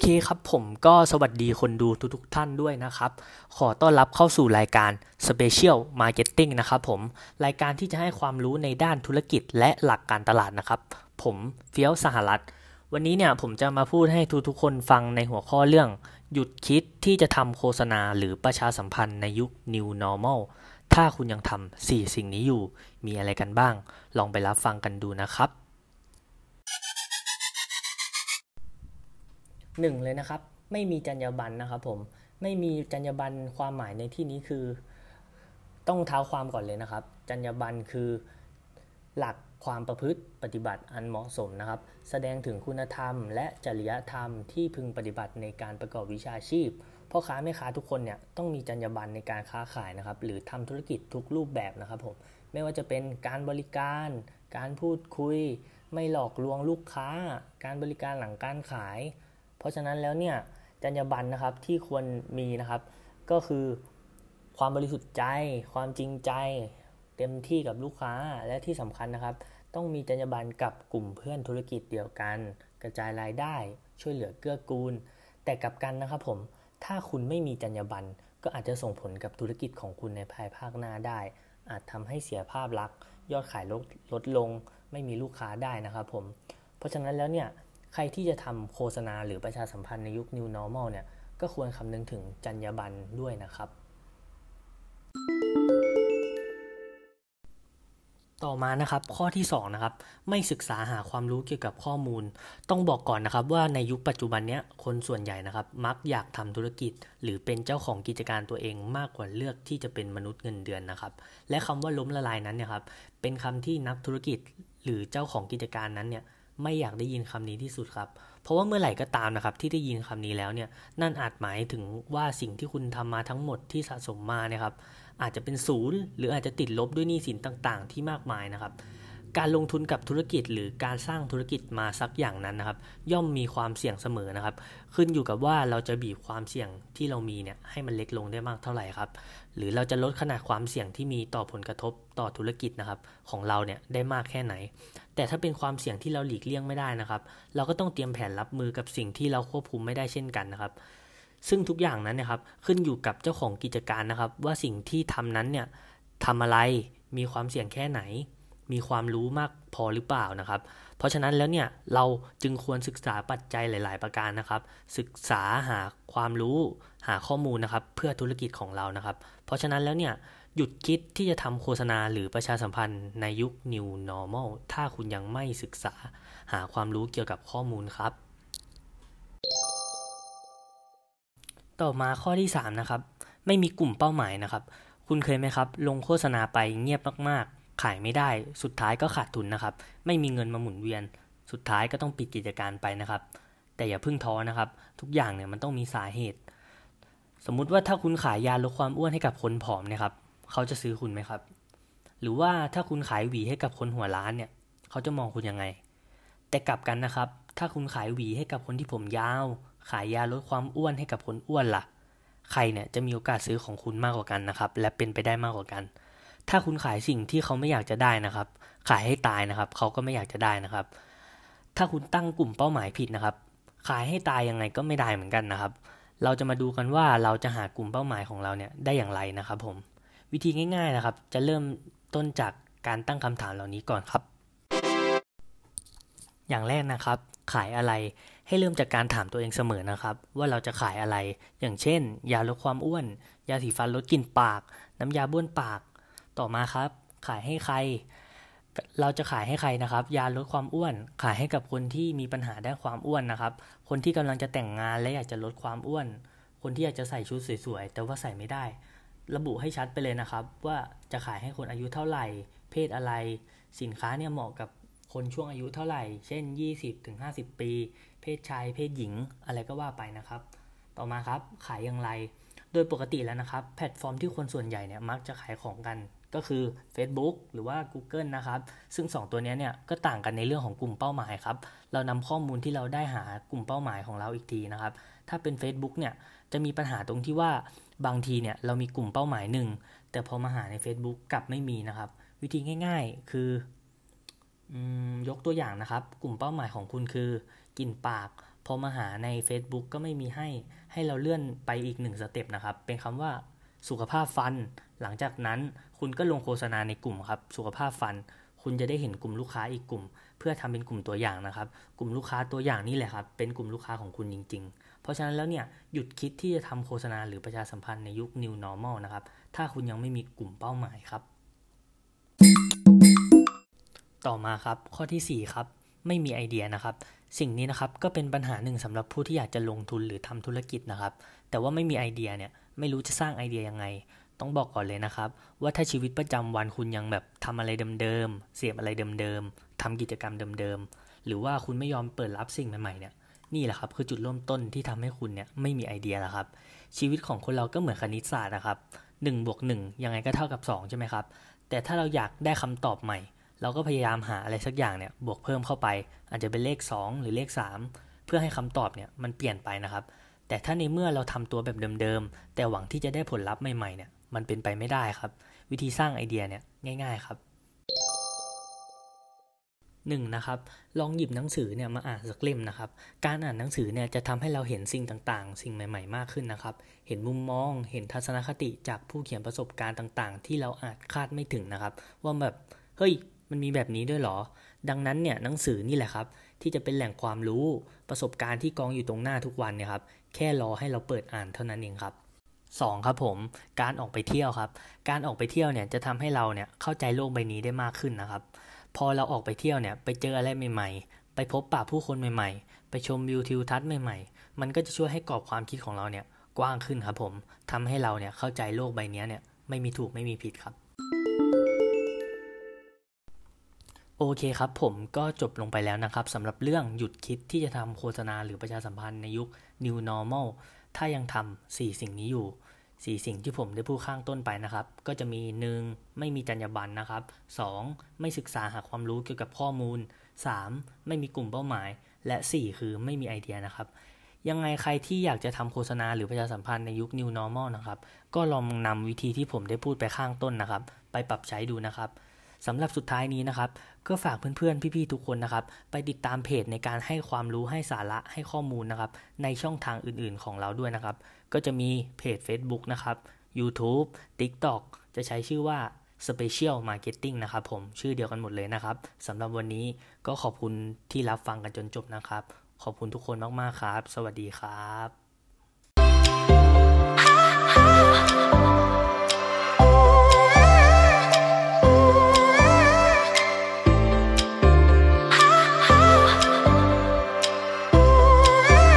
เคครับผมก็สวัสดีคนดูทุกๆท่านด้วยนะครับ ขอต้อนรับเข้าสู่รายการ Special Marketing นะครับผม รายการที่จะให้ความรู้ในด้านธุรกิจและหลักการตลาดนะครับ ผมเฟี้ยวสหรัฐ วันนี้เนี่ยผมจะมาพูดให้ทุกๆคนฟังในหัวข้อเรื่อง หยุดคิดที่จะทำโฆษณาหรือประชาสัมพันธ์ในยุค New Normal ถ้าคุณยังทำ4สิ่งนี้อยู่ มีอะไรกันบ้าง ลองไปรับฟังกันดูนะครับ หนึ่งเลยนะครับ ไม่มีจรรยาบรรณนะครับผมไม่มีจรรยาบรรณความหมายในที่นี้คือ ต้องเท้าความก่อนเลยนะครับ จรรยาบรรณคือหลักความประพฤติปฏิบัติอันเหมาะสมนะครับ แสดงถึงคุณธรรม และจริยธรรมที่พึงปฏิบัติในการประกอบวิชาชีพพ่อค้าแม่ค้าทุกคนเนี่ยต้องมีจรรยาบรรณในการค้าขายนะครับ หรือทำธุรกิจทุกรูปแบบนะครับผมไม่ว่าจะเป็นการบริการ การพูดคุย ไม่หลอกลวงลูกค้า การบริการหลังการขาย เพราะฉะนั้นแล้วเนี่ยจรรยาบรรณนะครับที่ควรมีนะครับ ก็คือความบริสุทธิ์ใจ ความจริงใจ เต็มที่กับลูกค้าและที่สำคัญนะครับ ต้องมีจรรยาบรรณกับกลุ่มเพื่อนธุรกิจเดียวกัน กระจายรายได้ช่วยเหลือเกื้อกูล แต่กับกันนะครับผมถ้าคุณไม่มีจรรยาบรรณก็อาจจะส่งผลกับธุรกิจของคุณในภายภาคหน้าได้ อาจทำให้เสียภาพลักษณ์ยอดขายลดลดลง ไม่มีลูกค้าได้นะครับผมเพราะฉะนั้นแล้วเนี่ย ใครที่จะทำโฆษณาหรือประชาสัมพันธ์ในยุค New Normal เนี่ยก็ควรคำนึงถึงจรรยาบรรณด้วยนะครับ ต่อมานะครับข้อที่2นะครับไม่ศึกษาหาความรู้เกี่ยวกับข้อมูล ต้องบอกก่อนนะครับว่าในยุคปัจจุบันเนี้ยคนส่วนใหญ่นะครับ มักอยากทำธุรกิจ หรือเป็นเจ้าของกิจการตัวเองมากกว่าเลือกที่จะเป็นมนุษย์เงินเดือนนะครับ และคำว่าล้มละลายนั้นเนี่ยครับเป็นคำที่นักธุรกิจหรือเจ้าของกิจการนั้นเนี่ย ไม่อยากได้ยินคำนี้ที่สุดครับ เพราะว่าเมื่อไหร่ก็ตามนะครับ ที่ได้ยินคำนี้แล้วเนี่ย นั่นอาจหมายถึงว่าสิ่งที่คุณทำมาทั้งหมดที่สะสมมาเนี่ยครับ อาจจะเป็นศูนย์หรืออาจจะติดลบด้วยหนี้สินต่างๆ ที่มากมายนะครับ การลงทุนกับธุรกิจหรือการสร้างธุรกิจมาสักอย่างนั้นนะครับ ย่อมมีความเสี่ยงเสมอนะครับ ขึ้นอยู่กับว่าเราจะบีบความเสี่ยงที่เรามีเนี่ยให้มันเล็กลงได้มากเท่าไหร่ครับ หรือเราจะลดขนาดความเสี่ยงที่มีต่อผลกระทบต่อธุรกิจนะครับ ของเราเนี่ยได้มากแค่ไหน แต่ถ้าเป็นความเสี่ยงที่เราหลีกเลี่ยงไม่ได้นะครับ เราก็ต้องเตรียมแผนรับมือกับสิ่งที่เราควบคุมไม่ได้เช่นกันนะครับ ซึ่งทุกอย่างนั้นนะครับขึ้นอยู่กับเจ้าของกิจการนะครับ ว่าสิ่งที่ทำนั้นเนี่ยทำอะไรมีความเสี่ยงแค่ไหน มีความรู้มากพอหรือเปล่านะครับ เพราะฉะนั้นแล้วเนี่ยเราจึงควรศึกษาปัจจัยหลาย ๆ ประการนะครับ ศึกษาหาความรู้หาข้อมูลนะครับ เพื่อธุรกิจของเรานะครับ เพราะฉะนั้นแล้วเนี่ยหยุดคิดที่จะทำโฆษณาหรือประชาสัมพันธ์ในยุค New Normal ถ้าคุณยังไม่ศึกษาหาความรู้เกี่ยวกับข้อมูลครับ ต่อมาข้อที่ 3 นะครับ ไม่มีกลุ่มเป้าหมายนะครับ คุณเคยไหมครับ ลงโฆษณาไปเงียบมาก ขายไม่ได้สุดท้ายก็ขาดทุนนะครับ ไม่มีเงินมาหมุนเวียน สุดท้ายก็ต้องปิดกิจการไปนะครับ แต่อย่าพึ่งท้อนะครับ ทุกอย่างเนี่ยมันต้องมีสาเหตุ สมมุติว่าถ้าคุณขายยาลดความอ้วนให้กับคนผอมนะครับ เขาจะซื้อคุณไหมครับ หรือว่าถ้าคุณขายหวีให้กับคนหัวล้านเนี่ย เขาจะมองคุณยังไง แต่กลับกันนะครับ ถ้าคุณขายหวีให้กับคนที่ผมยาว ขายยาลดความอ้วนให้กับคนอ้วนละ่ะ ใครเนี่ยจะมีโอกาสซื้อของคุณมากกว่ากันนะครับ และเป็นไปได้มากกว่ากัน ถ้าคุณขายสิ่งที่เขาไม่อยากจะได้นะครับ ขายให้ตายนะครับ เขาก็ไม่อยากจะได้นะครับ ถ้าคุณตั้งกลุ่มเป้าหมายผิดนะครับ ขายให้ตายยังไงก็ไม่ได้เหมือนกันนะครับ เราจะมาดูกันว่าเราจะหากลุ่มเป้าหมายของเราเนี่ยได้อย่างไรนะครับ ผม วิธีง่าย ๆนะครับ จะเริ่มต้นจากการตั้งคำถามเหล่านี้ก่อนครับ อย่างแรกนะครับ ขายอะไรให้เริ่มจากการถามตัวเองเสมอนะครับ ว่าเราจะขายอะไร อย่างเช่น ยาลดความอ้วน ยาสีฟันลดกลิ่นปาก น้ำยาบ้วนปาก ต่อมาครับ ขายให้ใคร เราจะขายให้ใครนะครับ ยาลดความอ้วน ขายให้กับคนที่มีปัญหาด้านความอ้วนนะครับ คนที่กำลังจะแต่งงานและอยากจะลดความอ้วน คนที่อยากจะใส่ชุดสวยๆแต่ว่าใส่ไม่ได้ ระบุให้ชัดไปเลยนะครับ ว่าจะขายให้คนอายุเท่าไหร่ เพศอะไร สินค้าเนี่ยเหมาะกับคนช่วงอายุเท่าไหร่ เช่น 20-50 ปี เพศชาย เพศหญิง อะไรก็ว่าไปนะครับ ต่อมาครับ ขายอย่างไร โดยปกติแล้วนะครับ แพลตฟอร์มที่คนส่วนใหญ่เนี่ยมักจะขายของกัน ก็คือ Facebook หรือว่า Google นะครับ ซึ่ง 2 ตัวนี้เนี่ยก็ต่างกันในเรื่องของกลุ่มเป้าหมายครับ เรานำข้อมูลที่เราได้หากลุ่มเป้าหมายของเราอีกทีนะครับ ถ้าเป็น Facebook เนี่ยจะมีปัญหาตรงที่ว่าบางทีเนี่ยเรามีกลุ่มเป้าหมายหนึ่งแต่พอมาหาใน Facebook กลับไม่มีนะครับ วิธีง่าย ๆ คือยกตัวอย่างนะครับ กลุ่มเป้าหมายของคุณคือกลิ่นปาก พอมาหาใน Facebook ก็ไม่มีให้ให้เราเลื่อนไปอีกหนึ่งสเต็ปนะครับ เป็นคำว่า สุขภาพฟัน หลังจากนั้นคุณก็ลงโฆษณาในกลุ่มครับ สุขภาพฟัน คุณจะได้เห็นกลุ่มลูกค้าอีกกลุ่ม เพื่อทำเป็นกลุ่มตัวอย่างนะครับ กลุ่มลูกค้าตัวอย่างนี่แหละครับ เป็นกลุ่มลูกค้าของคุณจริง ๆ เพราะฉะนั้นแล้วเนี่ยหยุดคิดที่จะทำโฆษณาหรือประชาสัมพันธ์ในยุค New Normal นะครับ ถ้าคุณยังไม่มีกลุ่มเป้าหมายครับ ต่อมาครับข้อที่ 4 ครับไม่มีไอเดียนะครับ สิ่งนี้นะครับก็เป็นปัญหาหนึ่งสำหรับผู้ที่อยากจะลงทุนหรือทำธุรกิจนะครับ แต่ว่าไม่มีไอเดียเนี่ย ไม่รู้จะสร้างไอเดียยังไง ต้องบอกก่อนเลยนะครับ ว่าถ้าชีวิตประจำวันคุณยังแบบทำอะไรเดิมๆเสียบอะไรเดิมๆทำกิจกรรมเดิมๆหรือว่าคุณไม่ยอมเปิดรับสิ่งใหม่ๆเนี่ยนี่แหละครับคือจุดเริ่มต้นที่ทำให้คุณเนี่ยไม่มีไอเดียแล้วครับ ชีวิตของคนเราก็เหมือนคณิตศาสตร์นะครับ1บวก1ยังไงก็เท่ากับ 2 ใช่ไหมครับ แต่ถ้าเราอยากได้คำตอบใหม่ เราก็พยายามหาอะไรสักอย่างเนี่ยบวกเพิ่มเข้าไป อาจจะเป็นเลข 2 หรือเลข 3 เพื่อให้คำตอบเนี่ยมันเปลี่ยนไปนะครับ แต่ถ้าในเมื่อเราทำตัวแบบเดิมๆ แต่หวังที่จะได้ผลลัพธ์ใหม่ๆเนี่ย มันเป็นไปไม่ได้ครับ วิธีสร้างไอเดียเนี่ยง่าย ๆครับหนึ่งนะครับลองหยิบหนังสือเนี่ยมาอ่านสักเล่มนะครับ การอ่านหนังสือเนี่ยจะทำให้เราเห็นสิ่งต่างๆ สิ่งใหม่ ๆ มากขึ้นนะครับ เห็นมุมมอง เห็นทัศนคติจากผู้เขียนประสบการณ์ต่างๆ ที่เราอาจคาดไม่ถึงนะครับ ว่าแบบเฮ้ยมันมีแบบนี้ด้วยหรอ ดังนั้นเนี่ยหนังสือนี่แหละครับ ที่จะเป็นแหล่งความรู้ประสบการณ์ที่กองอยู่ตรงหน้าทุกวันเนี่ยครับ แค่รอให้เราเปิดอ่านเท่านั้นเองครับ 2. ครับผมการออกไปเที่ยวครับ การออกไปเที่ยวเนี่ยจะทำให้เราเนี่ยเข้าใจโลกใบนี้ได้มากขึ้นนะครับ พอเราออกไปเที่ยวเนี่ยไปเจออะไรใหม่ๆ ไปพบปะผู้คนใหม่ๆ ไปชมวิวทิวทัศน์ใหม่ๆ มันก็จะช่วยให้กรอบความคิดของเราเนี่ยกว้างขึ้นครับผมทำให้เราเนี่ยเข้าใจโลกใบนี้เนี่ยไม่มีถูกไม่มีผิดครับ โอเคครับ ผมก็จบลงไปแล้วนะครับสำหรับเรื่องหยุดคิดที่จะทำโฆษณาหรือประชาสัมพันธ์ในยุค New Normal ถ้ายังทำ4สิ่งนี้อยู่ 4 สิ่งที่ผมได้พูดข้างต้นไปนะครับ ก็จะมี 1. ไม่มีจรรยาบรรณนะครับ 2. ไม่ศึกษาหาความรู้เกี่ยวกับข้อมูล 3. ไม่มีกลุ่มเป้าหมาย และ 4 คือไม่มีไอเดียนะครับยังไงใครที่อยากจะทำโฆษณาหรือประชาสัมพันธ์ในยุค New Normal นะครับ ก็ลองนำวิธีที่ผมได้พูดไปข้างต้นนะครับ ไปปรับใช้ดูนะครับ สำหรับสุดท้ายนี้นะครับ ก็ฝากเพื่อนๆ พี่ๆ ทุกคนนะครับ ไปติดตามเพจในการให้ความรู้ให้สาระให้ข้อมูลนะครับ ในช่องทางอื่นๆ ของเราด้วยนะครับ ก็จะมีเพจ Facebook นะครับ YouTube TikTok จะใช้ชื่อว่า Special Marketing นะครับผมชื่อเดียวกันหมดเลยนะครับสำหรับวันนี้ก็ขอบคุณที่รับฟังกันจนจบนะครับ ขอบคุณทุกคนมากๆครับ สวัสดีครับ